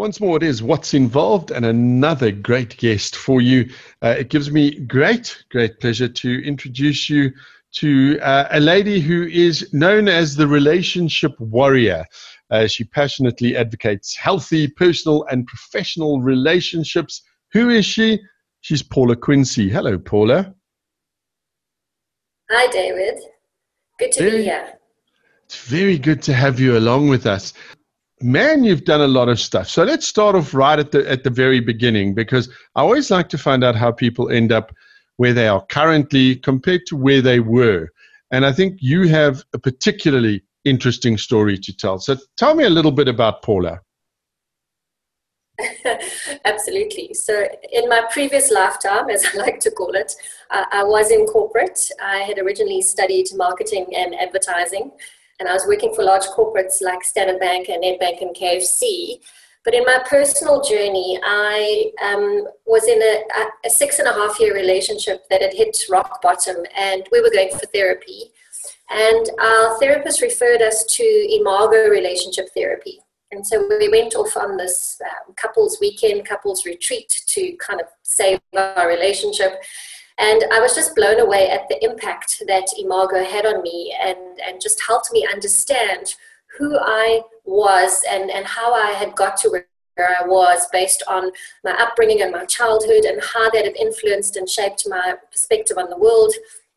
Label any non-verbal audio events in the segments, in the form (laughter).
Once more, it is What's Involved and another great guest for you. Uh, it gives me great, great pleasure to introduce you to uh, a lady who is known as the relationship warrior. Uh, she passionately advocates healthy personal and professional relationships. Who is she? She's Paula Quincy. Hello, Paula. Hi, David. Good to very, be here. It's very good to have you along with us man, you've done a lot of stuff. So let's start off right at the at the very beginning because I always like to find out how people end up where they are currently compared to where they were. And I think you have a particularly interesting story to tell. So tell me a little bit about Paula. (laughs) Absolutely. So, in my previous lifetime, as I like to call it, uh, I was in corporate. I had originally studied marketing and advertising and I was working for large corporates like Standard Bank and Nedbank and KFC. But in my personal journey, I um, was in a, a, six and a half year relationship that had hit rock bottom, and we were going for therapy. And our therapist referred us to Imago relationship therapy. And so we went off on this um, couples weekend, couples retreat to kind of save our relationship. And I was just blown away at the impact that Imago had on me and, and just helped me understand who I was and, and how I had got to where I was based on my upbringing and my childhood and how that had influenced and shaped my perspective on the world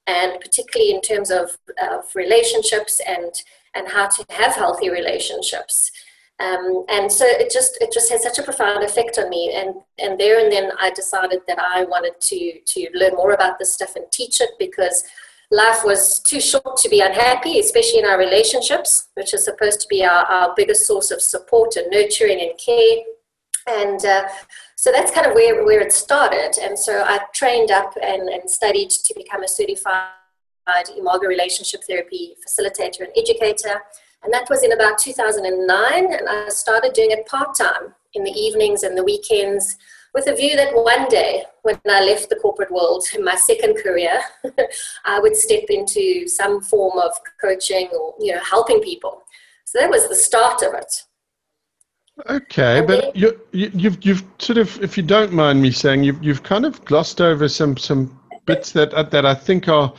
and particularly in terms of, of relationships and, and how to have healthy relationships. Um, and so it just it just had such a profound effect on me. And and there and then I decided that I wanted to to learn more about this stuff and teach it because life was too short to be unhappy especially in our relationships which is supposed to be our, our biggest source of support and nurturing and care. And uh, so that's kind of where, where it started. And so I trained up and, and studied to become a certified imago relationship therapy facilitator and educator and that was in about 2009. And I started doing it part time in the evenings and the weekends with a view that one day, when I left the corporate world in my second career, (laughs) I would step into some form of coaching or you know helping people. So that was the start of it. Okay, and but you, you, you've you've sort of, if you don't mind me saying, you've you've kind of glossed over some some bits that that I think are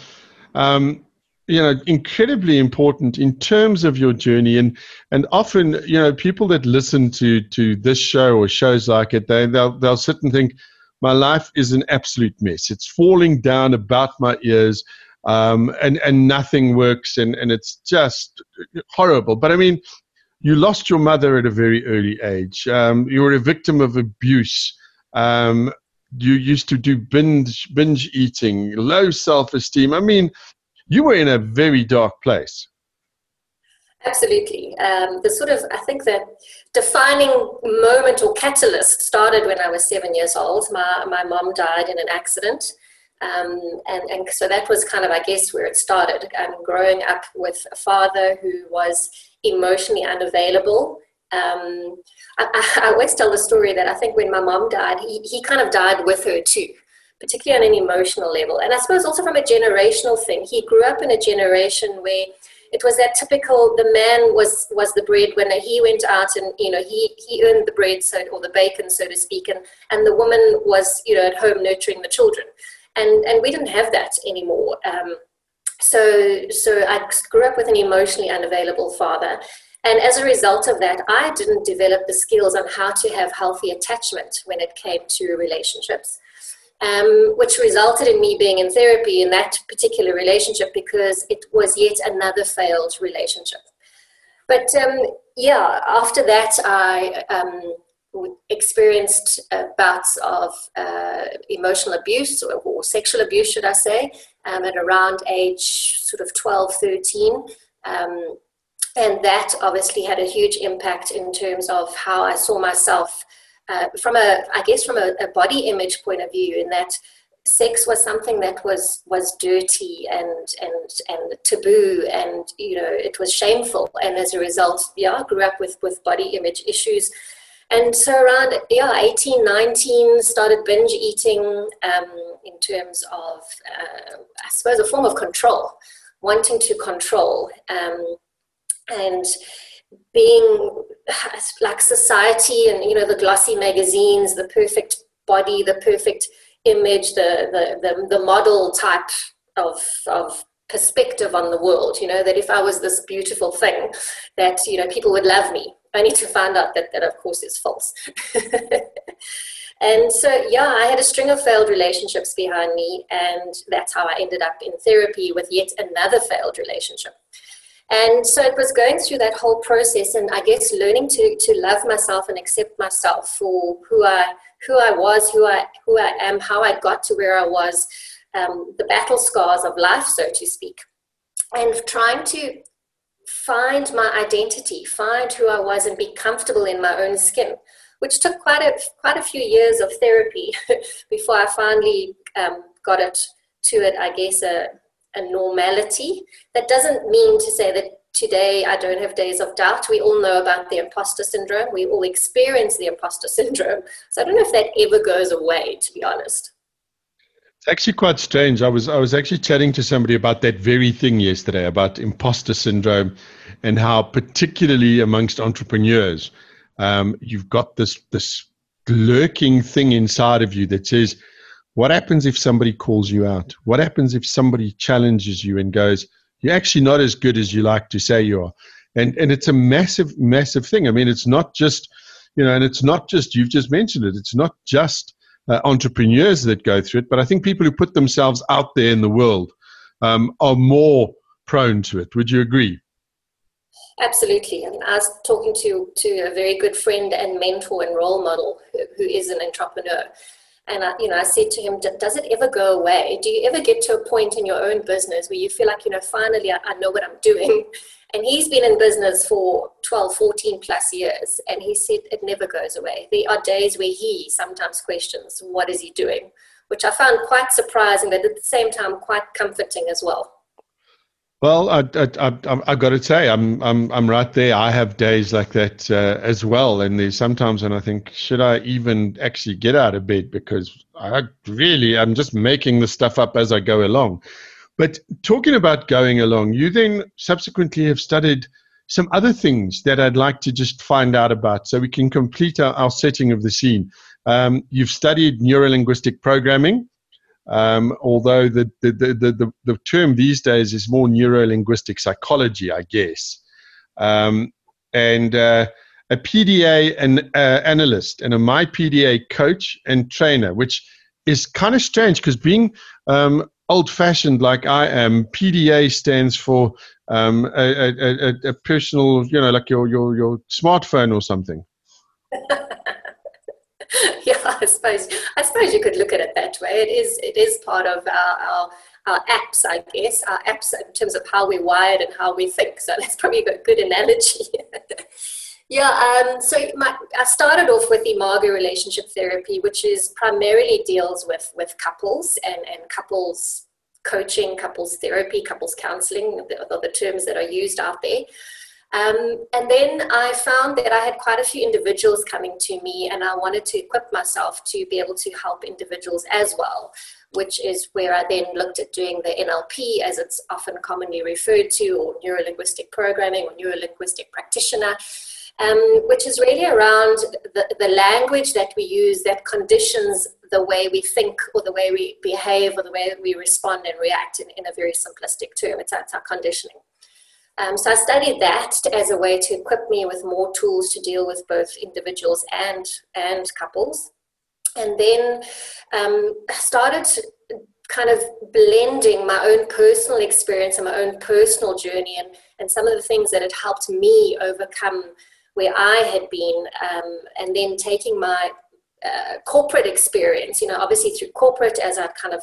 um, you know incredibly important in terms of your journey. And and often you know people that listen to to this show or shows like it they they'll, they'll sit and think my life is an absolute mess. It's falling down about my ears um, and and nothing works and and it's just horrible. But i mean you lost your mother at a very early age. Um, you were a victim of abuse. Um, you used to do binge binge eating low self-esteem. I mean you were in a very dark place. Absolutely. Um, the sort of, I think the defining moment or catalyst started when I was seven years old. My, my mom died in an accident. Um, and, and so that was kind of, I guess, where it started. Um, growing up with a father who was emotionally unavailable. Um, I, I, always tell the story that I think when my mom died, he, he kind of died with her too particularly on an emotional level. And I suppose also from a generational thing. He grew up in a generation where it was that typical the man was was the breadwinner he went out and you know he he earned the bread so or the bacon so to speak and and the woman was you know at home nurturing the children and and we didn't have that anymore um, so so i grew up with an emotionally unavailable father and as a result of that i didn't develop the skills on how to have healthy attachment when it came to relationships um, which resulted in me being in therapy in that particular relationship because it was yet another failed relationship. But um, yeah, after that, I um, experienced uh, bouts of uh, emotional abuse or, or, sexual abuse, should I say, um, at around age sort of 12, 13. Um, and that obviously had a huge impact in terms of how I saw myself uh, from a, I guess, from a, a, body image point of view, in that sex was something that was was dirty and and and taboo, and you know it was shameful, and as a result, yeah, I grew up with with body image issues. And so around yeah, 18, 19, started binge eating um, in terms of, uh, I suppose, a form of control, wanting to control. Um, and being like society and you know the glossy magazines the perfect body the perfect image the the the, the model type of of perspective on the world you know that if i was this beautiful thing that you know people would love me only to find out that that of course is false. (laughs) And so yeah i had a string of failed relationships behind me and that's how i ended up in therapy with yet another failed relationship and so it was going through that whole process and I guess learning to, to love myself and accept myself for who I, who I was, who I, who I am, how I got to where I was, um, the battle scars of life, so to speak. And trying to find my identity, find who I was and be comfortable in my own skin, which took quite a, quite a few years of therapy (laughs) before I finally um, got it to it, I guess, a, a normality. That doesn't mean to say that today I don't have days of doubt. We all know about the imposter syndrome. We all experience the imposter (laughs) syndrome. So I don't know if that ever goes away, to be honest. It's actually quite strange. I was I was actually chatting to somebody about that very thing yesterday about imposter syndrome and how particularly amongst entrepreneurs, um, you've got this this lurking thing inside of you that says, what happens if somebody calls you out? What happens if somebody challenges you and goes, You're actually not as good as you like to say you are? And and it's a massive, massive thing. I mean, it's not just, you know, and it's not just you've just mentioned it. It's not just uh, entrepreneurs that go through it, but I think people who put themselves out there in the world um, are more prone to it. Would you agree? Absolutely. I mean, I was talking to to a very good friend and mentor and role model who, who is an entrepreneur, and I, you know, I said to him, does it ever go away? Do you ever get to a point in your own business where you feel like, you know, finally I, I know what I'm doing? (laughs) And he's been in business for 12, 14 plus years. And he said it never goes away. There are days where he sometimes questions, what is he doing? Which I found quite surprising, but at the same time, quite comforting as well. Well, I, have got to say, I'm, I'm, I'm right there. I have days like that uh, as well. And there's sometimes when I think, should I even actually get out of bed? Because I really, I'm just making the stuff up as I go along. But talking about going along, you then subsequently have studied some other things that I'd like to just find out about so we can complete our, our setting of the scene. Um, you've studied neurolinguistic programming. Um, although the, the, the, the, the term these days is more neurolinguistic psychology, I guess. Um, and uh, a PDA and, uh, analyst and a my PDA coach and trainer, which is kind of strange because being um, old fashioned like I am, PDA stands for um, a, a, a, a, personal, you know, like your, your, your smartphone or something. (laughs) yeah, (laughs) I suppose I suppose you could look at it that way. It is it is part of our, our our apps, I guess, our apps in terms of how we're wired and how we think. So (laughs) that's probably a good analogy. (laughs) yeah, um, so my, I started off with Imago relationship therapy, which is primarily deals with with couples and and couples coaching, couples therapy, couples counseling, the, the terms that are used out there. Um, and then I found that I had quite a few individuals coming to me, and I wanted to equip myself to be able to help individuals as well, which is where I then looked at doing the NLP, as it's often commonly referred to, or neuro linguistic programming or neuro linguistic practitioner. Um, which is really around the, the language that we use that conditions the way we think or the way we behave or the way we respond and react in, in a very simplistic term. It's, it's our conditioning. Um, so I studied that as a way to equip me with more tools to deal with both individuals and and couples, and then um, started kind of blending my own personal experience and my own personal journey and, and some of the things that had helped me overcome where I had been, um, and then taking my uh, corporate experience, you know, obviously through corporate as I kind of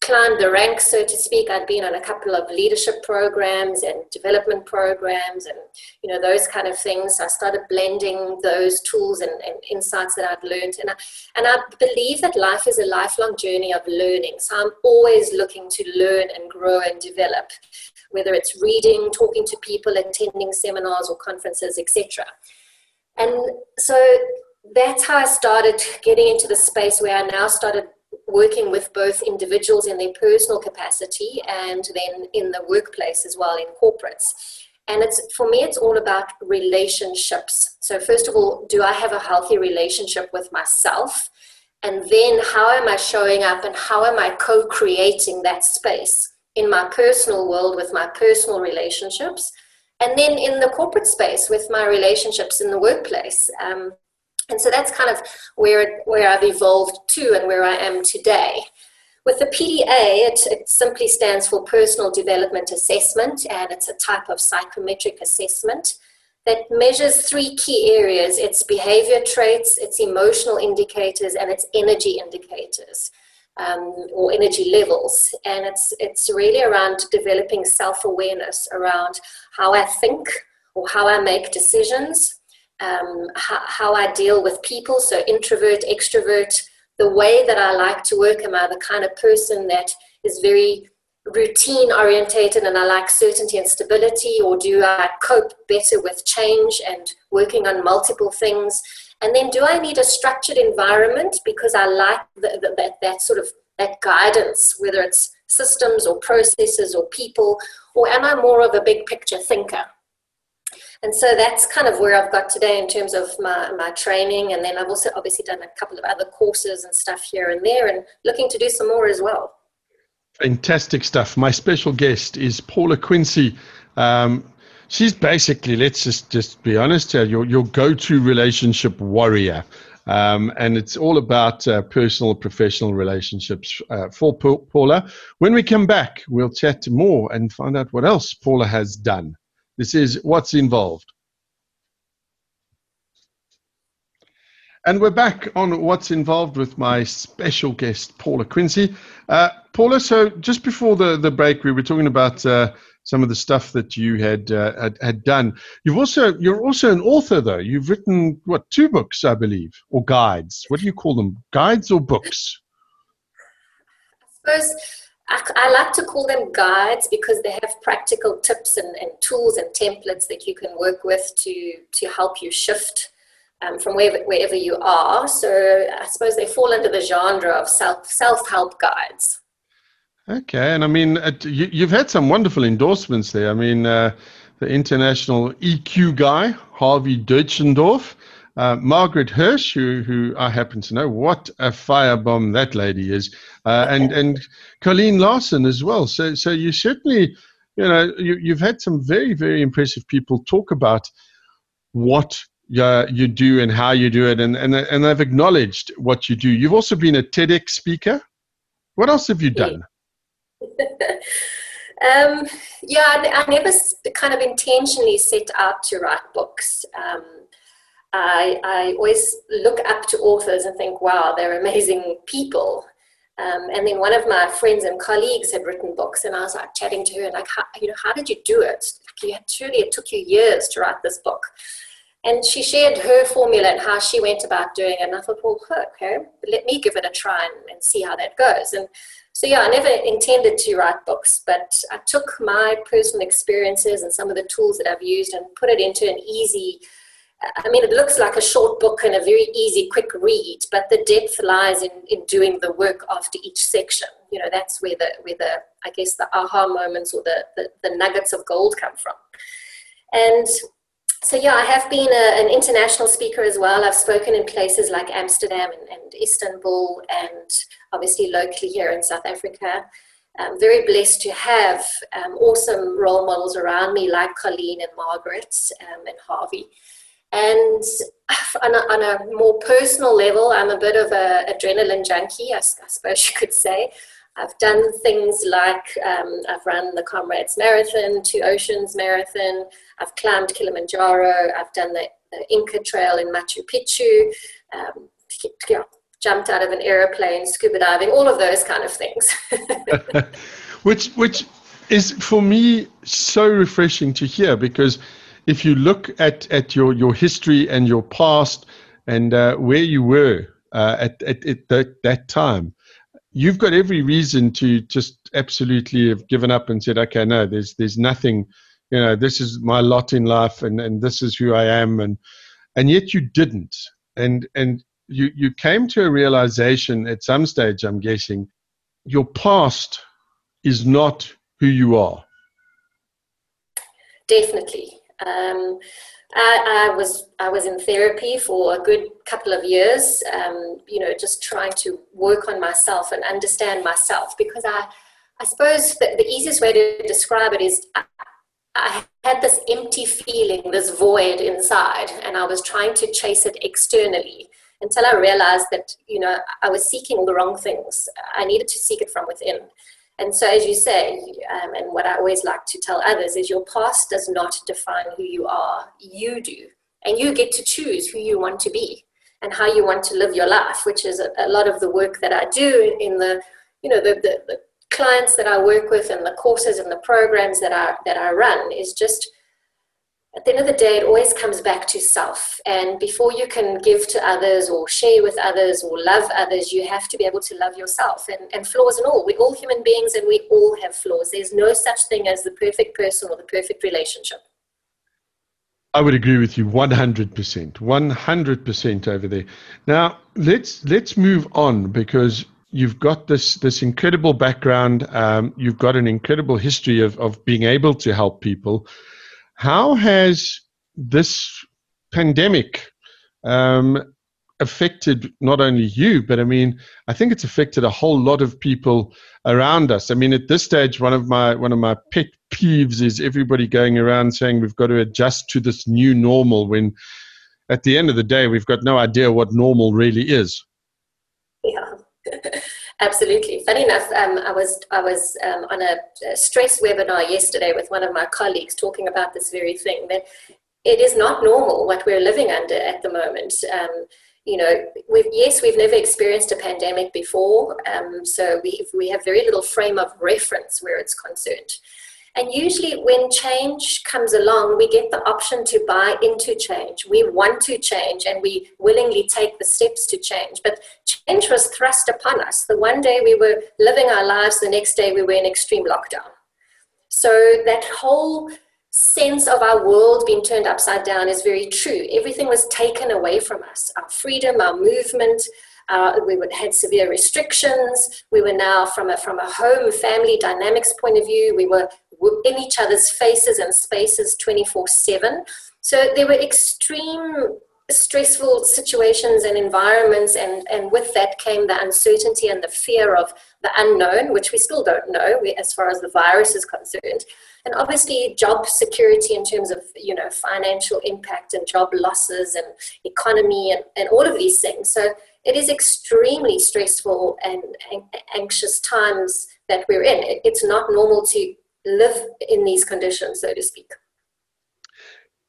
climbed the ranks, so to speak. I'd been on a couple of leadership programs and development programs and, you know, those kind of things. I started blending those tools and, and insights that I'd learned. And I, and I believe that life is a lifelong journey of learning. So I'm always looking to learn and grow and develop, whether it's reading, talking to people, attending seminars or conferences, etc. And so that's how I started getting into the space where I now started working with both individuals in their personal capacity and then in the workplace as well in corporates. And it's for me, it's all about relationships. So, first of all, do I have a healthy relationship with myself? And then, how am I showing up and how am I co creating that space in my personal world with my personal relationships? And then in the corporate space with my relationships in the workplace. Um, and so that's kind of where, where I've evolved to and where I am today. With the PDA, it, it, simply stands for Personal Development Assessment, and it's a type of psychometric assessment that measures three key areas its behavior traits, its emotional indicators, and its energy indicators. Um, or energy levels, and it's it's really around developing self-awareness around how I think or how I make decisions, um, how, how I deal with people, so introvert, extrovert, the way that I like to work. Am I the kind of person that is very routine orientated and I like certainty and stability, or do I cope better with change and working on multiple things? And then, do I need a structured environment because I like the, the, that, that sort of that guidance, whether it's systems or processes or people, or am I more of a big picture thinker? And so that's kind of where I've got today in terms of my, my training. And then I've also obviously done a couple of other courses and stuff here and there and looking to do some more as well. Fantastic stuff. My special guest is Paula Quincy. Um, she's basically, let's just, just be honest here, your, your go to relationship warrior. Um, and it's all about uh, personal, professional relationships uh, for Paula. When we come back, we'll chat more and find out what else Paula has done. This is what's involved. And we're back on what's involved with my special guest, Paula Quincy. Uh, Paula, so just before the, the break, we were talking about uh, some of the stuff that you had, uh, had, had done. You've also you're also an author, though. You've written what two books, I believe, or guides. What do you call them? Guides or books? I suppose I, I, like to call them guides because they have practical tips and, and, tools and templates that you can work with to, to help you shift um, from wherever, wherever you are. So I suppose they fall under the genre of self self help guides. Okay, and I mean, you, have had some wonderful endorsements there. I mean, uh, the international EQ guy, Harvey Deutschendorf, uh, Margaret Hirsch, who, who I happen to know, what a firebomb that lady is, uh, and and Colleen Larson as well. So so you certainly, you know, you, you've had some very very impressive people talk about what uh, you do and how you do it, and and and they've acknowledged what you do. You've also been a TEDx speaker. What else have you done? (laughs) um, yeah, I, I, never kind of intentionally set out to write books. Um, I, I always look up to authors and think, wow, they're amazing people. Um, and then one of my friends and colleagues had written books, and I was like chatting to her, like, how, you know, how did you do it? Like, you surely it took you years to write this book. And she shared her formula and how she went about doing it. And I thought, well, okay, let me give it a try and, and see how that goes. And so, yeah, I never intended to write books, but I took my personal experiences and some of the tools that I've used and put it into an easy I mean, it looks like a short book and a very easy, quick read, but the depth lies in, in doing the work after each section. You know, that's where the, where the I guess, the aha moments or the, the, the nuggets of gold come from. And so, yeah, I have been a, an international speaker as well. I've spoken in places like Amsterdam and, and Istanbul, and obviously locally here in South Africa. I'm very blessed to have um, awesome role models around me like Colleen and Margaret um, and Harvey. And on a, on a, more personal level, I'm a bit of an adrenaline junkie, I, I, suppose you could say. I've done things like um, I've run the Comrades Marathon, Two Oceans Marathon, I've climbed Kilimanjaro, I've done the, the Inca Trail in Machu Picchu, um, yeah, jumped out of an aeroplane, scuba diving, all of those kind of things. (laughs) which, which is for me so refreshing to hear because if you look at, at your, your history and your past and uh, where you were uh, at, at, at that, that time, you've got every reason to just absolutely have given up and said, okay, no, there's, there's nothing, you know, this is my lot in life and, and this is who I am. And, and yet you didn't. And, and you, you came to a realization at some stage, I'm guessing, your past is not who you are definitely. Um, I, I, was I was in therapy for a good couple of years, um, you know, just trying to work on myself and understand myself because I I suppose the, the easiest way to describe it is I, I had this empty feeling, this void inside, and I was trying to chase it externally until I realized that you know I was seeking the wrong things. I needed to seek it from within. And so, as you say, um, and what I always like to tell others is your past does not define who you are. You do, and you get to choose who you want to be and how you want to live your life, which is a, a lot of the work that I do in the, you know, the, the, the clients that I work with and the courses and the programs that I that I run is just at the end of the day, it always comes back to self. And before you can give to others or share with others or love others, you have to be able to love yourself and, and flaws and all. We're all human beings and we all have flaws. There's no such thing as the perfect person or the perfect relationship. I would agree with you 100%. 100% over there. Now, let's let's move on because you've got this this incredible background. Um, you've got an incredible history of, of being able to help people. How has this pandemic um, affected not only you, but I mean, I think it's affected a whole lot of people around us. I mean, at this stage, one of my one of my pet peeves is everybody going around saying we've got to adjust to this new normal when at the end of the day we've got no idea what normal really is. Yeah. (laughs) Absolutely. Funny enough, um, I was I was um, on a, stress webinar yesterday with one of my colleagues talking about this very thing that it is not normal what we're living under at the moment. Um, you know, we've, yes, we've never experienced a pandemic before, um, so we we have very little frame of reference where it's concerned. And usually, when change comes along, we get the option to buy into change. We want to change and we willingly take the steps to change. But change was thrust upon us. The one day we were living our lives, the next day we were in extreme lockdown. So, that whole sense of our world being turned upside down is very true. Everything was taken away from us our freedom, our movement. Uh, we had severe restrictions. We were now, from a, from a home family dynamics point of view, we were in each other's faces and spaces 24 7. So there were extreme stressful situations and environments and, and with that came the uncertainty and the fear of the unknown which we still don't know as far as the virus is concerned and obviously job security in terms of you know financial impact and job losses and economy and, and all of these things so it is extremely stressful and, anxious times that we're in it's not normal to live in these conditions, so to speak.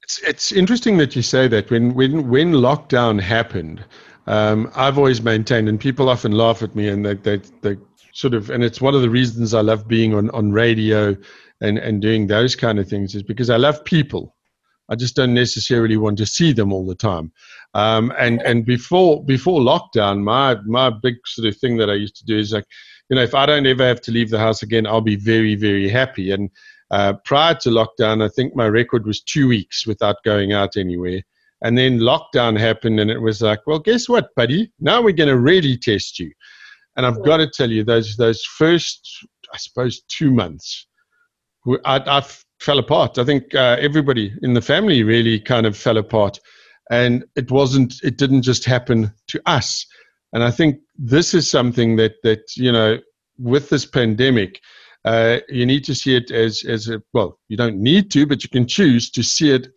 It's, it's interesting that you say that. When, when, when lockdown happened, um, I've always maintained, and people often laugh at me, and they, they, they sort of, and it's one of the reasons I love being on, on radio and, and doing those kind of things, is because I love people. I just don't necessarily want to see them all the time. Um, and and before before lockdown, my my big sort of thing that I used to do is like, you know, if I don't ever have to leave the house again, I'll be very, very happy. And uh, prior to lockdown, I think my record was two weeks without going out anywhere. And then lockdown happened, and it was like, well, guess what, buddy? Now we're going to really test you. And I've got to tell you, those those first, I suppose, two months, I, I fell apart. I think uh, everybody in the family really kind of fell apart, and it wasn't. It didn't just happen to us. And I think this is something that that you know with this pandemic, uh, you need to see it as as a well. You don't need to, but you can choose to see it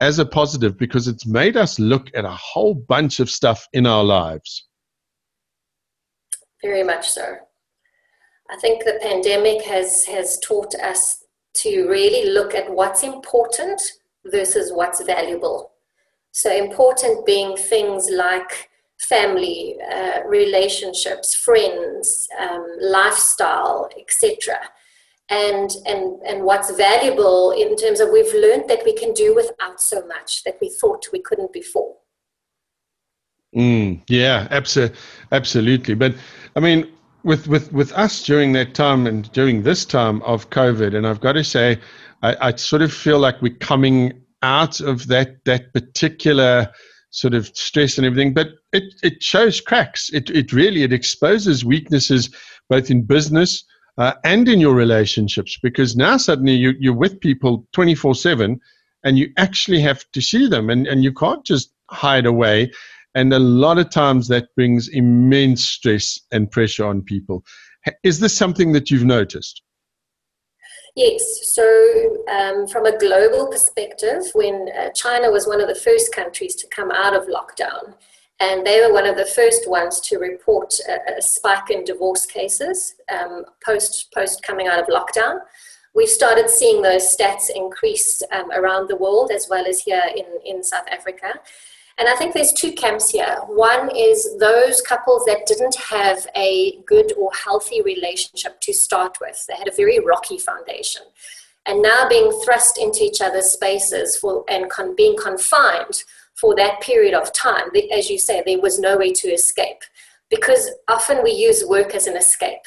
as a positive because it's made us look at a whole bunch of stuff in our lives. Very much so. I think the pandemic has has taught us to really look at what's important versus what's valuable. So important being things like family, uh, relationships, friends, um, lifestyle, etc. And, and, and what's valuable in terms of we've learned that we can do without so much that we thought we couldn't before. Mm, yeah, abso- absolutely. But I mean, with, with, with us during that time and during this time of COVID, and I've got to say, I, I sort of feel like we're coming out of that that particular sort of stress and everything, but it, it shows cracks. It, it really, it exposes weaknesses both in business, uh, and in your relationships because now suddenly you, you're with people 24 7 and you actually have to see them and, and you can't just hide away. And a lot of times that brings immense stress and pressure on people. Is this something that you've noticed? Yes, so um, from a global perspective, when uh, China was one of the first countries to come out of lockdown, and they were one of the first ones to report a, a spike in divorce cases um, post post coming out of lockdown. We've started seeing those stats increase um, around the world as well as here in, in South Africa. And I think there's two camps here. One is those couples that didn't have a good or healthy relationship to start with, they had a very rocky foundation. And now being thrust into each other's spaces for, and con- being confined for that period of time, as you say, there was no way to escape. Because often we use work as an escape.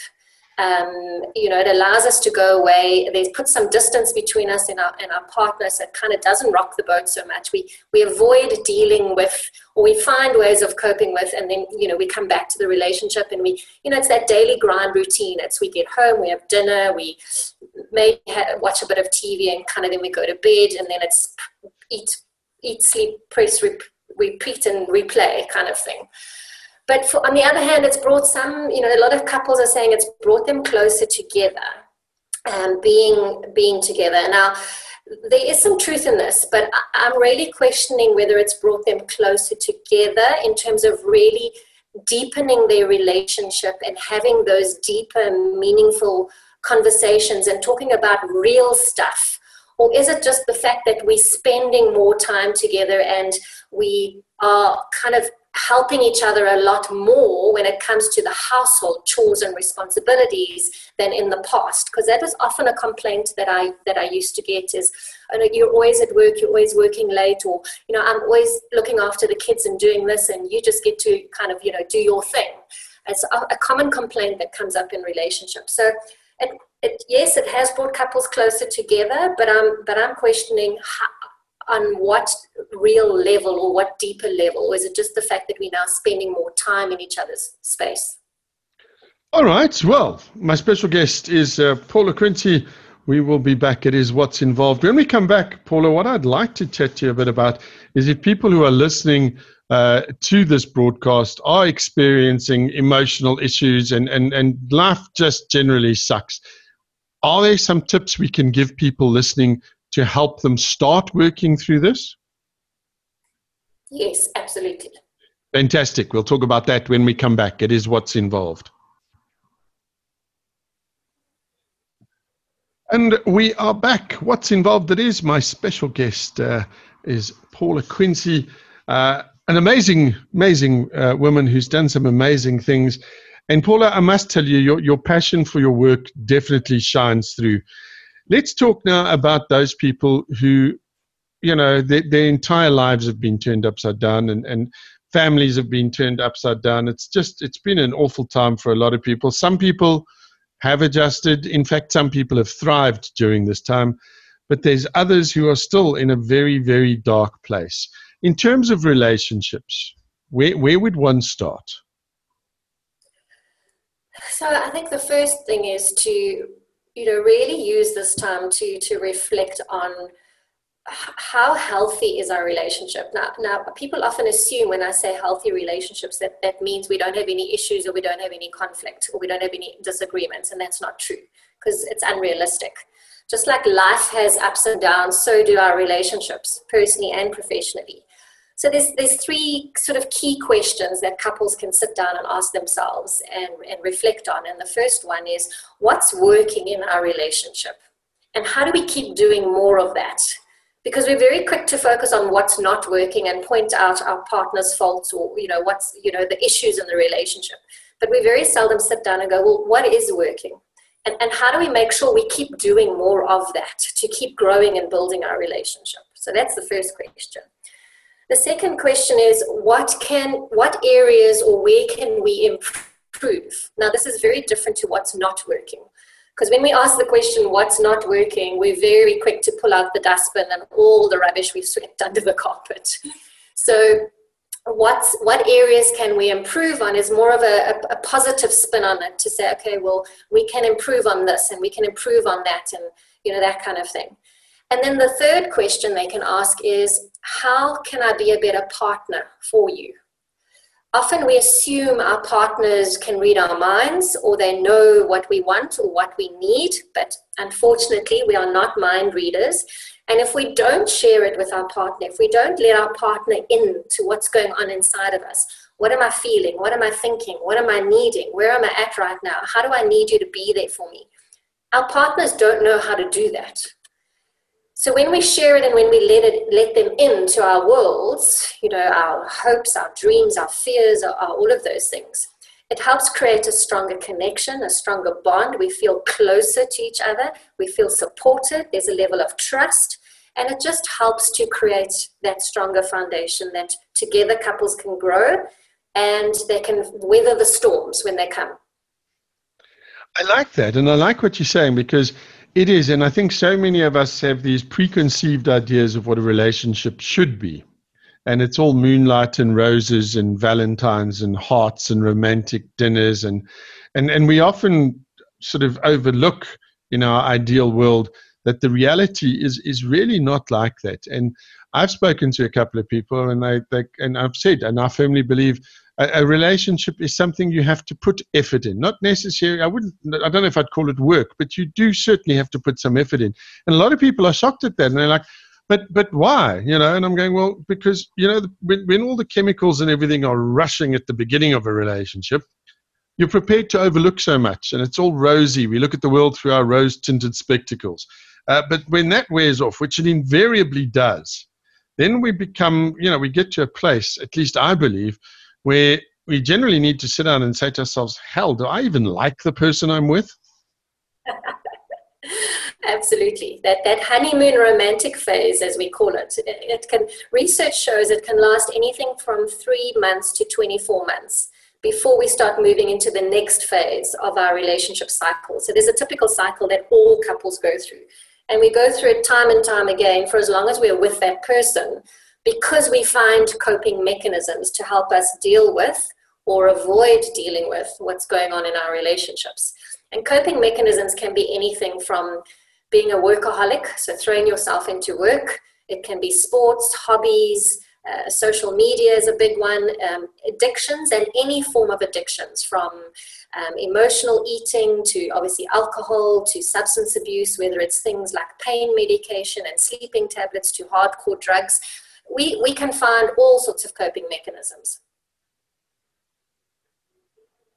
Um, you know, it allows us to go away. They put some distance between us and our and our partners. It kind of doesn't rock the boat so much. We we avoid dealing with, or we find ways of coping with, and then you know we come back to the relationship, and we you know it's that daily grind routine. It's we get home, we have dinner, we maybe have, watch a bit of TV, and kind of then we go to bed, and then it's eat eat sleep press repeat and replay kind of thing. But for, on the other hand, it's brought some, you know, a lot of couples are saying it's brought them closer together, um, being being together. Now, there is some truth in this, but I'm really questioning whether it's brought them closer together in terms of really deepening their relationship and having those deeper, meaningful conversations and talking about real stuff. Or is it just the fact that we're spending more time together and we are kind of helping each other a lot more when it comes to the household chores and responsibilities than in the past. Because that was often a complaint that i that i used to get is oh you're always at work you're always working late or you know i'm always looking after the kids and doing this and you just get to kind of you know do your thing. It's a, a common complaint that comes up in relationships. So it, it, yes, it has brought couples closer together, but I'm but I'm questioning how, on what real level or what deeper level? Or is it just the fact that we're now spending more time in each other's space? All right. Well, my special guest is uh, Paula Quincy. We will be back. It is what's involved. When we come back, Paula, what I'd like to chat to you a bit about is if people who are listening uh, to this broadcast are experiencing emotional issues and, and, and life just generally sucks. Are there some tips we can give people listening to help them start working through this? Yes, absolutely. Fantastic. We'll talk about that when we come back. It is what's involved. And we are back. What's involved? It is my special guest uh, is Paula Quincy, uh, an amazing, amazing uh, woman who's done some amazing things. And Paula, I must tell you, your, your passion for your work definitely shines through. Let's talk now about those people who, you know, their, their entire lives have been turned upside down and, and families have been turned upside down. It's just, it's been an awful time for a lot of people. Some people have adjusted. In fact, some people have thrived during this time, but there's others who are still in a very, very dark place. In terms of relationships, where, where would one start? So I think the first thing is to you know really use this time to to reflect on how healthy is our relationship. Now now people often assume when i say healthy relationships that that means we don't have any issues or we don't have any conflict or we don't have any disagreements and that's not true because it's unrealistic. Just like life has ups and downs so do our relationships personally and professionally so there's there's three sort of key questions that couples can sit down and ask themselves and, and reflect on. And the first one is what's working in our relationship? And how do we keep doing more of that? Because we're very quick to focus on what's not working and point out our partner's faults or you know what's you know the issues in the relationship. But we very seldom sit down and go, well, what is working? And, and how do we make sure we keep doing more of that to keep growing and building our relationship? So that's the first question. The second question is what can what areas or where can we improve? Now this is very different to what's not working. Because when we ask the question, what's not working, we're very quick to pull out the dustbin and all the rubbish we've swept (laughs) under the carpet. So what's what areas can we improve on is more of a, a, a, positive spin on it to say okay well we can improve on this and we can improve on that and you know that kind of thing and then the third question they can ask is how can i be a better partner for you often we assume our partners can read our minds or they know what we want or what we need but unfortunately we are not mind readers and if we don't share it with our partner, if we don't let our partner in to what's going on inside of us, what am I feeling? What am I thinking? What am I needing? Where am I at right now? How do I need you to be there for me? Our partners don't know how to do that. So when we share it and when we let it let them into our worlds, you know, our hopes, our dreams, our fears, our, our, all of those things, it helps create a stronger connection, a stronger bond. We feel closer to each other. We feel supported. There's a level of trust. And it just helps to create that stronger foundation that together couples can grow and they can weather the storms when they come. I like that. And I like what you're saying because it is. And I think so many of us have these preconceived ideas of what a relationship should be and it's all moonlight and roses and valentines and hearts and romantic dinners and and and we often sort of overlook in our ideal world that the reality is is really not like that and i've spoken to a couple of people and I they and i've said and i firmly believe a, a, relationship is something you have to put effort in. Not necessarily i wouldn't i don't know if i'd call it work but you do certainly have to put some effort in. And a lot of people are shocked at that and they're like but but why? You know and i'm going well because you know when, when all the chemicals and everything are rushing at the beginning of a relationship you're prepared to overlook so much and it's all rosy. We look at the world through our rose tinted spectacles. Uh, but when that wears off which it invariably does then we become you know we get to a place at least i believe where we generally need to sit down and say to ourselves hell do i even like the person i'm with (laughs) Absolutely. That that honeymoon romantic phase, as we call it, it, it can research shows it can last anything from three months to 24 months before we start moving into the next phase of our relationship cycle. So there's a typical cycle that all couples go through. And we go through it time and time again for as long as we're with that person because we find coping mechanisms to help us deal with or avoid dealing with what's going on in our relationships. And coping mechanisms can be anything from being a workaholic, so throwing yourself into work. It can be sports, hobbies, uh, social media is a big one, um, addictions, and any form of addictions from um, emotional eating to obviously alcohol to substance abuse, whether it's things like pain medication and sleeping tablets to hardcore drugs. We, we can find all sorts of coping mechanisms.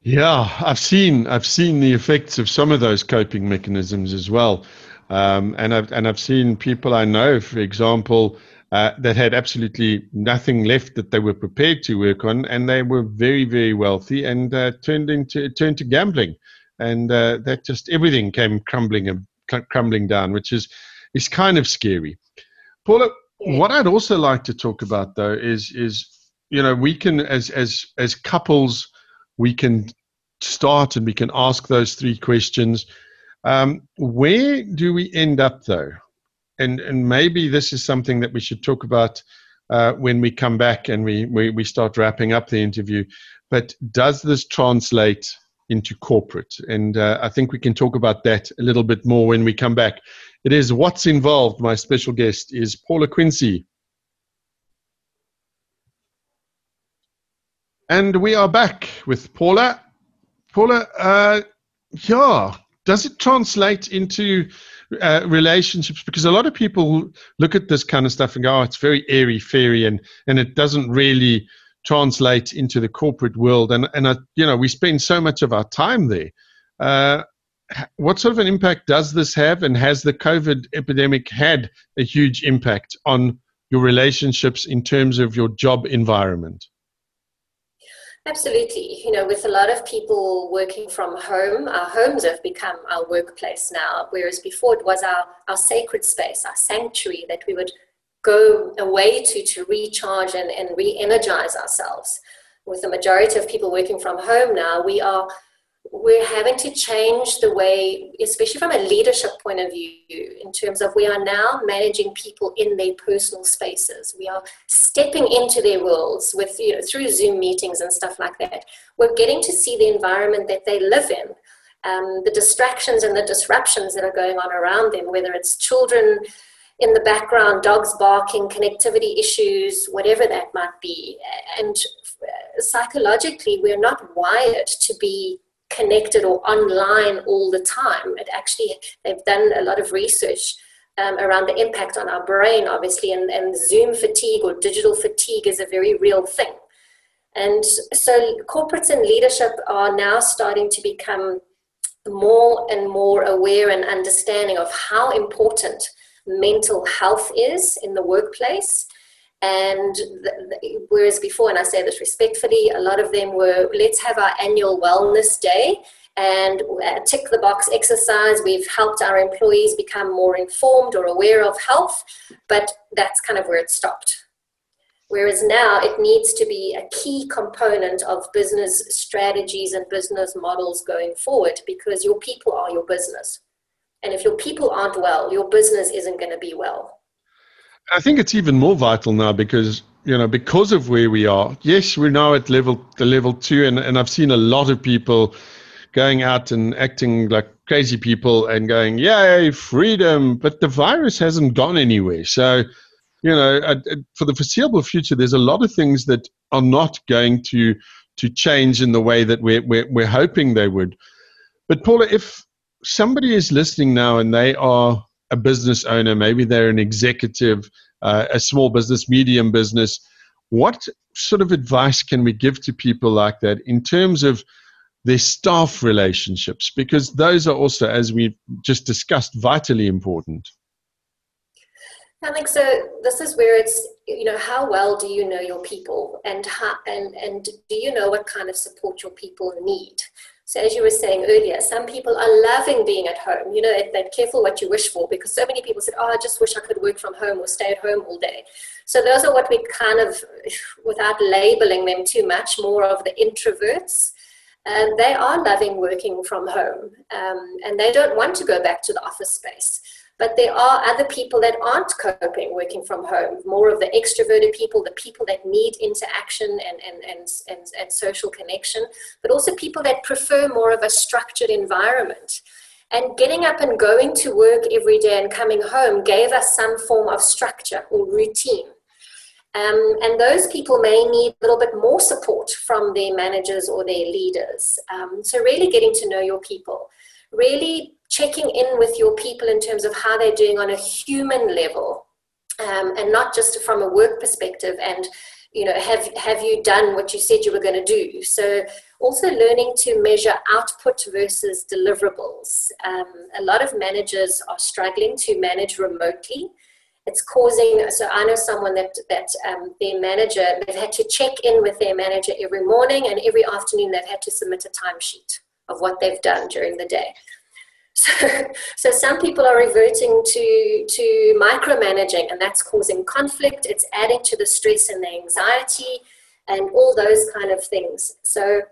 Yeah, I've seen I've seen the effects of some of those coping mechanisms as well, um, and I've and I've seen people I know, for example, uh, that had absolutely nothing left that they were prepared to work on, and they were very very wealthy and uh, turned into turned to gambling, and uh, that just everything came crumbling and crumbling down, which is is kind of scary. Paula, what I'd also like to talk about though is is you know we can as as as couples we can start and we can ask those three questions. Um, where do we end up though? And, and maybe this is something that we should talk about uh, when we come back and we, we, we start wrapping up the interview. But does this translate into corporate? And uh, I think we can talk about that a little bit more when we come back. It is What's Involved. My special guest is Paula Quincy. And we are back with Paula. Paula, uh, yeah, does it translate into uh, relationships? Because a lot of people look at this kind of stuff and go, oh, it's very airy fairy, and, and it doesn't really translate into the corporate world. And, and uh, you know, we spend so much of our time there. Uh, what sort of an impact does this have? And has the COVID epidemic had a huge impact on your relationships in terms of your job environment? Absolutely. You know, with a lot of people working from home, our homes have become our workplace now, whereas before it was our, our sacred space, our sanctuary that we would go away to to recharge and, and re energize ourselves. With the majority of people working from home now, we are we're having to change the way, especially from a leadership point of view, in terms of we are now managing people in their personal spaces. We are stepping into their worlds with, you know, through Zoom meetings and stuff like that. We're getting to see the environment that they live in, um, the distractions and the disruptions that are going on around them, whether it's children in the background, dogs barking, connectivity issues, whatever that might be. And psychologically, we're not wired to be connected or online all the time. It actually, they've done a lot of research um, around the impact on our brain, obviously, and, and Zoom fatigue or digital fatigue is a very real thing. And so corporates and leadership are now starting to become more and more aware and understanding of how important mental health is in the workplace and whereas before, and I say this respectfully, a lot of them were let's have our annual wellness day and uh, tick the box exercise. We've helped our employees become more informed or aware of health, but that's kind of where it stopped. Whereas now it needs to be a key component of business strategies and business models going forward because your people are your business. And if your people aren't well, your business isn't going to be well. I think it's even more vital now because you know because of where we are. Yes, we're now at level the level two, and, and I've seen a lot of people going out and acting like crazy people and going, "Yay, freedom!" But the virus hasn't gone anywhere. So, you know, for the foreseeable future, there's a lot of things that are not going to to change in the way that we're we're, we're hoping they would. But Paula, if somebody is listening now and they are a business owner, maybe they're an executive, uh, a small business, medium business. What sort of advice can we give to people like that in terms of their staff relationships? Because those are also, as we just discussed, vitally important. I think so. This is where it's you know how well do you know your people, and how, and and do you know what kind of support your people need? So as you were saying earlier, some people are loving being at home. You know, they're careful what you wish for because so many people said, "Oh, I just wish I could work from home or stay at home all day." So those are what we kind of, (sighs) without labeling them too much, more of the introverts. And they are loving working from home, um, and they don't want to go back to the office space. But there are other people that aren't coping working from home, more of the extroverted people, the people that need interaction and, and, and, and, and social connection, but also people that prefer more of a structured environment. And getting up and going to work every day and coming home gave us some form of structure or routine. Um, and those people may need a little bit more support from their managers or their leaders. Um, so, really getting to know your people, really checking in with your people in terms of how they're doing on a human level um, and not just from a work perspective and you know have have you done what you said you were going to do? So also learning to measure output versus deliverables. Um, a lot of managers are struggling to manage remotely. It's causing so i know someone that that um, their manager they've had to check in with their manager every morning and every afternoon they've had to submit a timesheet of what they've done during the day so, (laughs) so some people are reverting to, to micromanaging, and that's causing conflict. It's adding to the stress and the anxiety and all those kind of things. So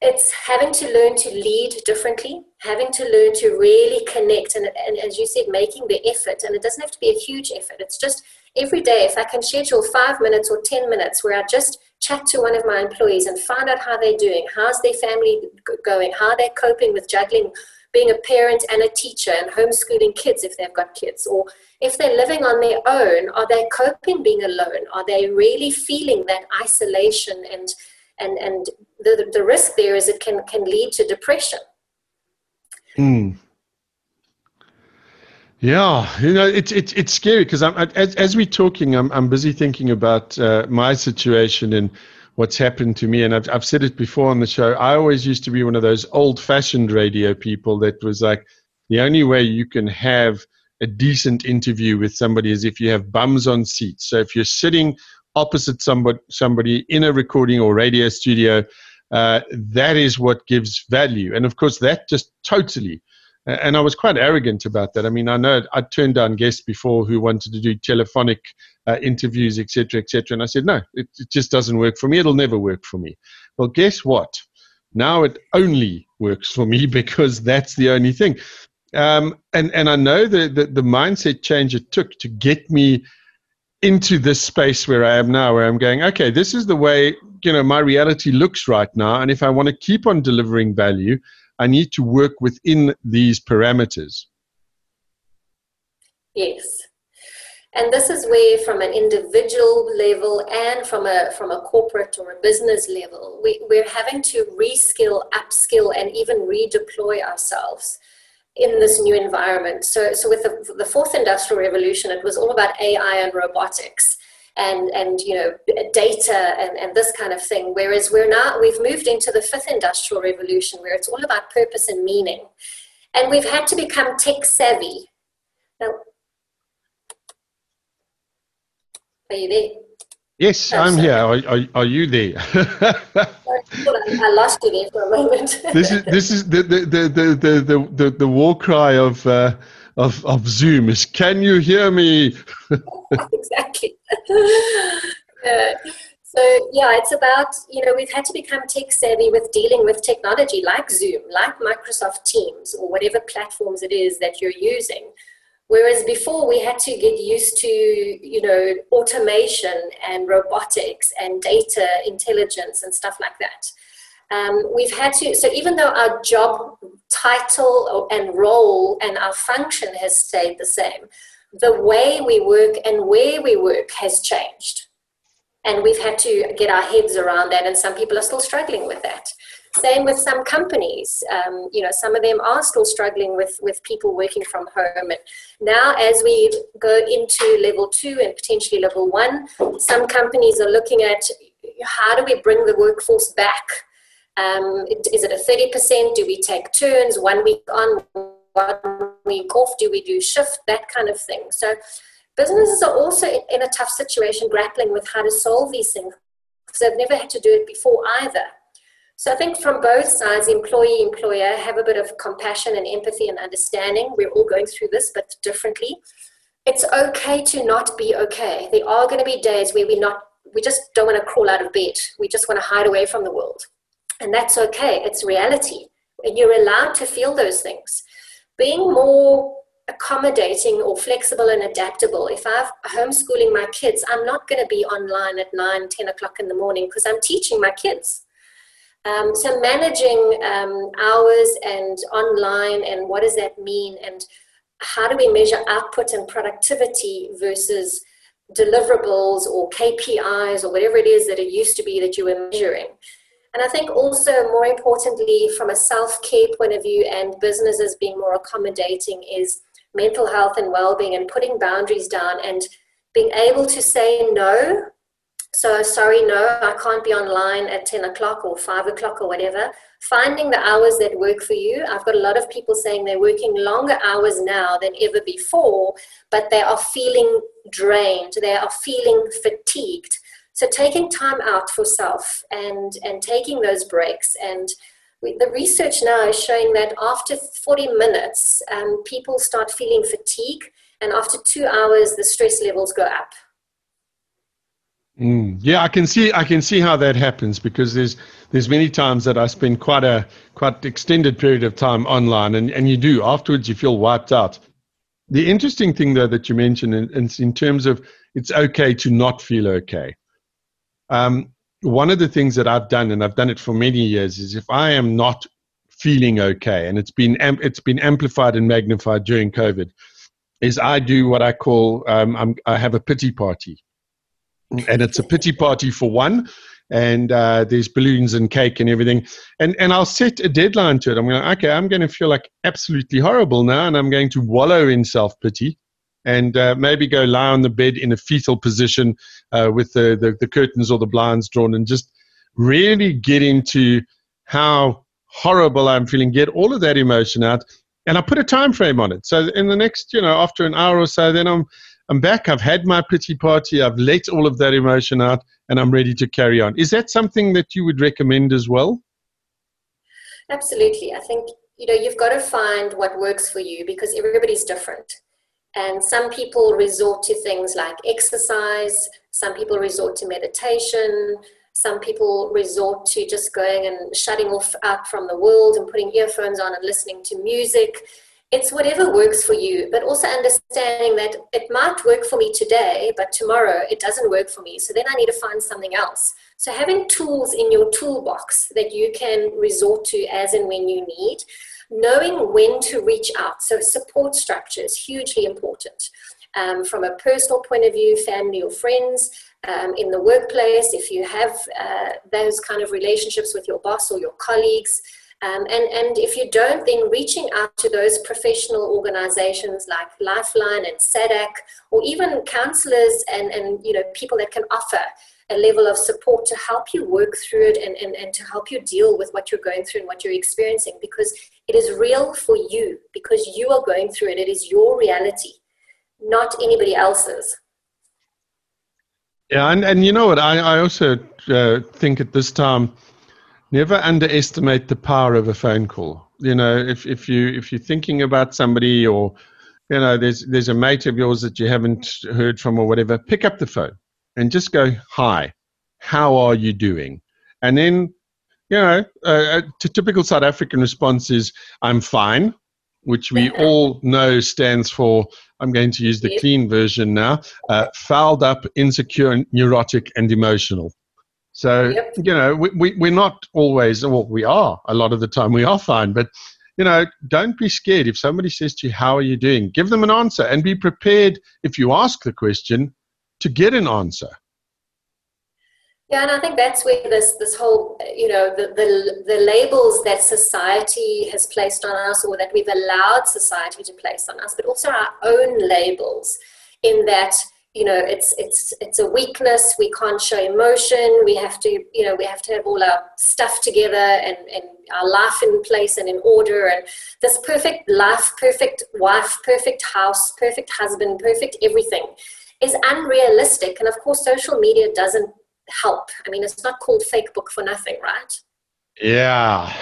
it's having to learn to lead differently, having to learn to really connect, and, and as you said, making the effort. And it doesn't have to be a huge effort. It's just every day, if I can schedule five minutes or 10 minutes where I just chat to one of my employees and find out how they're doing, how's their family going, how they're coping with juggling being a parent and a teacher and homeschooling kids if they've got kids or if they're living on their own are they coping being alone are they really feeling that isolation and and and the, the risk there is it can can lead to depression mm. Yeah, you know it's it's it's scary because I'm as as we're talking, I'm I'm busy thinking about uh, my situation and what's happened to me. And I've, I've said it before on the show. I always used to be one of those old fashioned radio people that was like, the only way you can have a decent interview with somebody is if you have bums on seats. So if you're sitting opposite somebody, somebody in a recording or radio studio, uh, that is what gives value. And of course, that just totally and I was quite arrogant about that. I mean, I know I'd turned down guests before who wanted to do telephonic uh, interviews, etc., etc., and I said, no, it, it, just doesn't work for me. It'll never work for me. Well, guess what? Now it only works for me (laughs) because that's the only thing. Um, and and I know that the, the mindset change it took to get me into this space where I am now, where I'm going, okay, this is the way you know my reality looks right now, and if I want to keep on delivering value, I need to work within these parameters. Yes. And this is where, from an individual level and from a from a corporate or a business level, we, we're having to reskill, upskill, and even redeploy ourselves in this new environment. So, so with the, the fourth industrial revolution, it was all about AI and robotics and and you know data and, and this kind of thing whereas we're now we've moved into the fifth industrial revolution where it's all about purpose and meaning and we've had to become tech savvy now are you there Yes, oh, I'm sorry. here. Are, are, are, you there? (laughs) I lost you there for a moment. this is this is the the the the the, the, the war cry of uh, of of Zoom is can you hear me? (laughs) (laughs) exactly. (laughs) So yeah, it's about you know we've had to become tech savvy with dealing with technology like Zoom, like Microsoft Teams, or whatever platforms it is that you're using. Whereas before we had to get used to, you know, automation and robotics and data intelligence and stuff like that. Um, we've had to, so even though our job title and role and our function has stayed the same, the way we work and where we work has changed. And we've had to get our heads around that, and some people are still struggling with that. Same with some companies. Um, you know, some of them are still struggling with, with people working from home. And now, as we go into level two and potentially level one, some companies are looking at how do we bring the workforce back? Um, is it a 30%? Do we take turns, one week on, one week off? Do we do shift? That kind of thing. So, businesses are also in a tough situation grappling with how to solve these things because they've never had to do it before either. So I think from both sides, employee, employer, have a bit of compassion and empathy and understanding. We're all going through this, but differently. It's okay to not be okay. There are going to be days where we not we just don't want to crawl out of bed. We just want to hide away from the world. And that's okay. It's reality. And you're allowed to feel those things. Being more accommodating or flexible and adaptable. If I'm homeschooling my kids, I'm not going to be online at 9, 10 o'clock in the morning because I'm teaching my kids. Um, so managing um, hours and online and what does that mean and how do we measure output and productivity versus deliverables or KPIs or whatever it is that it used to be that you were measuring. And I think also more importantly from a self-care point of view and businesses being more accommodating is mental health and well-being and putting boundaries down and being able to say no so sorry, no, I can't be online at 10 o'clock or 5 o'clock or whatever. Finding the hours that work for you. I've got a lot of people saying they're working longer hours now than ever before, but they are feeling drained, they are feeling fatigued. So taking time out for self and, and taking those breaks and the research now is showing that after 40 minutes, um, people start feeling fatigue, and after two hours, the stress levels go up. Mm, yeah, I can see I can see how that happens because there's there's many times that I spend quite a quite extended period of time online, and, and you do afterwards you feel wiped out. The interesting thing though that you mentioned in, in terms of it's okay to not feel okay. Um, one of the things that I've done, and I've done it for many years, is if I am not feeling okay, and it's been it's been amplified and magnified during COVID, is I do what I call um, i have a pity party and it's a pity party for one and uh, there's balloons and cake and everything. And and I'll set a deadline to it. I'm going, okay, I'm going to feel like absolutely horrible now, and I'm going to wallow in self pity, and uh, maybe go lie on the bed in a fetal position uh, with the, the the curtains or the blinds drawn, and just really get into how horrible I'm feeling. Get all of that emotion out, and I put a time frame on it. So in the next, you know, after an hour or so, then I'm I'm back. I've had my pity party. I've let all of that emotion out, and I'm ready to carry on. Is that something that you would recommend as well? Absolutely. I think you know you've got to find what works for you because everybody's different. And some people resort to things like exercise. Some people resort to meditation. Some people resort to just going and shutting off out from the world and putting earphones on and listening to music. It's whatever works for you, but also understanding that it might work for me today, but tomorrow it doesn't work for me. So then I need to find something else. So having tools in your toolbox that you can resort to as and when you need, knowing when to reach out. So support structure is hugely important. Um, from a personal point of view, family or friends, um, in the workplace, if you have uh, those kind of relationships with your boss or your colleagues. Um, and, and if you don't, then reaching out to those professional organizations like Lifeline and SADAG, or even counselors and, and you know, people that can offer a level of support to help you work through it and, and, and to help you deal with what you're going through and what you're experiencing because it is real for you because you are going through it. It is your reality, not anybody else's. Yeah, and, and you know what? I, I also uh, think at this time, never underestimate the power of a phone call. You know, if, if you if you're thinking about somebody or you know there's there's a mate of yours that you haven't heard from or whatever, pick up the phone and just go, "Hi, how are you doing?" And then, you know, uh, a typical South African response is, "I'm fine," which we all know stands for I'm going to use the clean version now uh, fouled up, insecure, neurotic, and emotional. So, yep. you know, we, we, we're not always, well, we are a lot of the time, we are fine, but, you know, don't be scared. If somebody says to you, How are you doing? Give them an answer and be prepared, if you ask the question, to get an answer. Yeah, and I think that's where this this whole you know the, the the labels that society has placed on us, or that we've allowed society to place on us, but also our own labels, in that you know it's it's it's a weakness. We can't show emotion. We have to you know we have to have all our stuff together and and our life in place and in order. And this perfect life, perfect wife, perfect house, perfect husband, perfect everything is unrealistic. And of course, social media doesn't help. I mean, it's not called fake book for nothing, right? Yeah.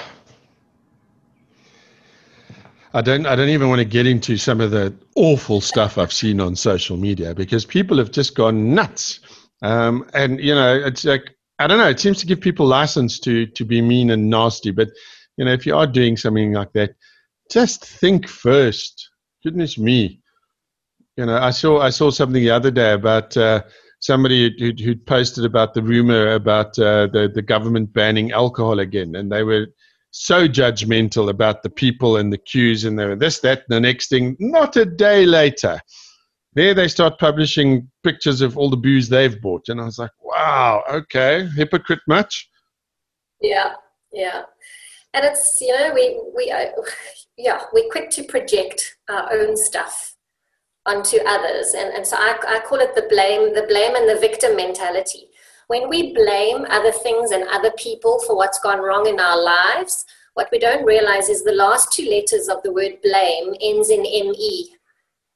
I don't I don't even want to get into some of the awful stuff I've seen on social media because people have just gone nuts. Um, and you know, it's like I don't know, it seems to give people license to to be mean and nasty, but you know, if you are doing something like that, just think first. Goodness me. You know, I saw I saw something the other day about uh, somebody who who posted about the rumor about uh, the the government banning alcohol again, and they were so judgmental about the people and the queues and the this that and the next thing. Not a day later, there they start publishing pictures of all the booze they've bought, and I was like, wow, okay, hypocrite much? Yeah, yeah, and it's you know we we uh, (laughs) yeah we're quick to project our own stuff onto others. And, and so I, I call it the blame, the blame and the victim mentality. When we blame other things and other people for what's gone wrong in our lives, what we don't realize is the last two letters of the word blame ends in ME.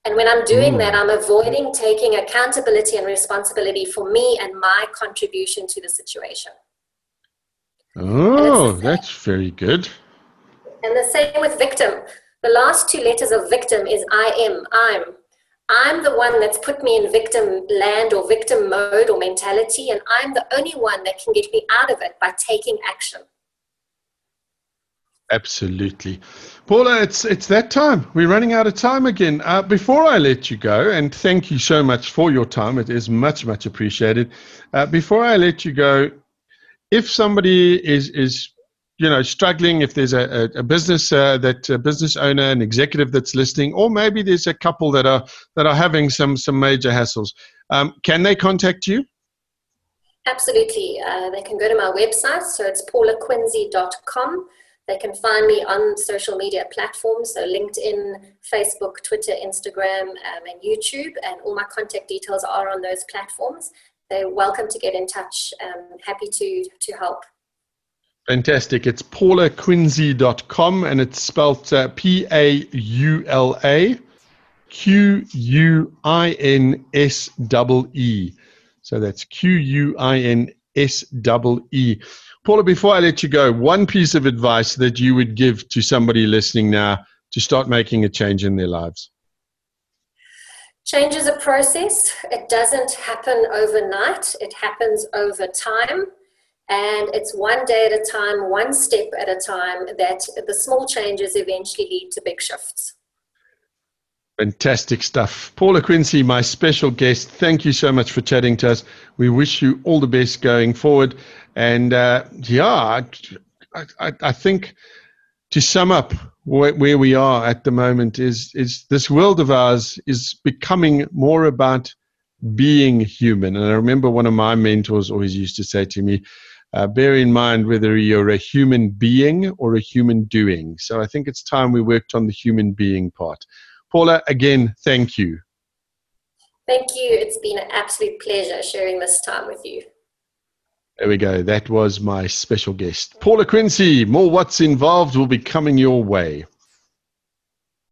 And when I'm doing mm. that, I'm avoiding taking accountability and responsibility for me and my contribution to the situation. Oh, that's very good. And the same with victim. The last two letters of victim is I am, I'm. I'm the one that's put me in victim land or victim mode or mentality, and I'm the only one that can get me out of it by taking action. Absolutely. Paula, it's it's that time. We're running out of time again. Uh, before I let you go, and thank you so much for your time, it is much, much appreciated. Uh, before I let you go, if somebody is is you know struggling if there's a, a, business uh, that a business owner an executive that's listening or maybe there's a couple that are that are having some some major hassles. Um, can they contact you? Absolutely. Uh, they can go to my website. So it's paulaquinsee.com they can find me on social media platforms. So linkedin facebook twitter instagram um, and youtube. And all my contact details are on those platforms. They're welcome to get in touch. Um, happy to to help Fantastic. It's paulaquinsee.com and it's spelled uh, P A U L A Q U I N S E E. So that's Q U I N S E E. Paula, before I let you go, one piece of advice that you would give to somebody listening now to start making a change in their lives. Change is a process. It doesn't happen overnight, it happens over time And it's one day at a time, one step at a time, that the small changes eventually lead to big shifts. Fantastic stuff. Paula Quinsee, my special guest, thank you so much for chatting to us. We wish you all the best going forward. And uh, yeah, I, I, I, think to sum up where, where we are at the moment is, is this world of ours is becoming more about being human. And I remember one of my mentors always used to say to me, uh, bear in mind whether you're a human being or a human doing. So I think it's time we worked on the human being part. Paula, again, thank you. Thank you. It's been an absolute pleasure sharing this time with you. There we go. That was my special guest. Paula Quinsee. More What's Involved will be coming your way.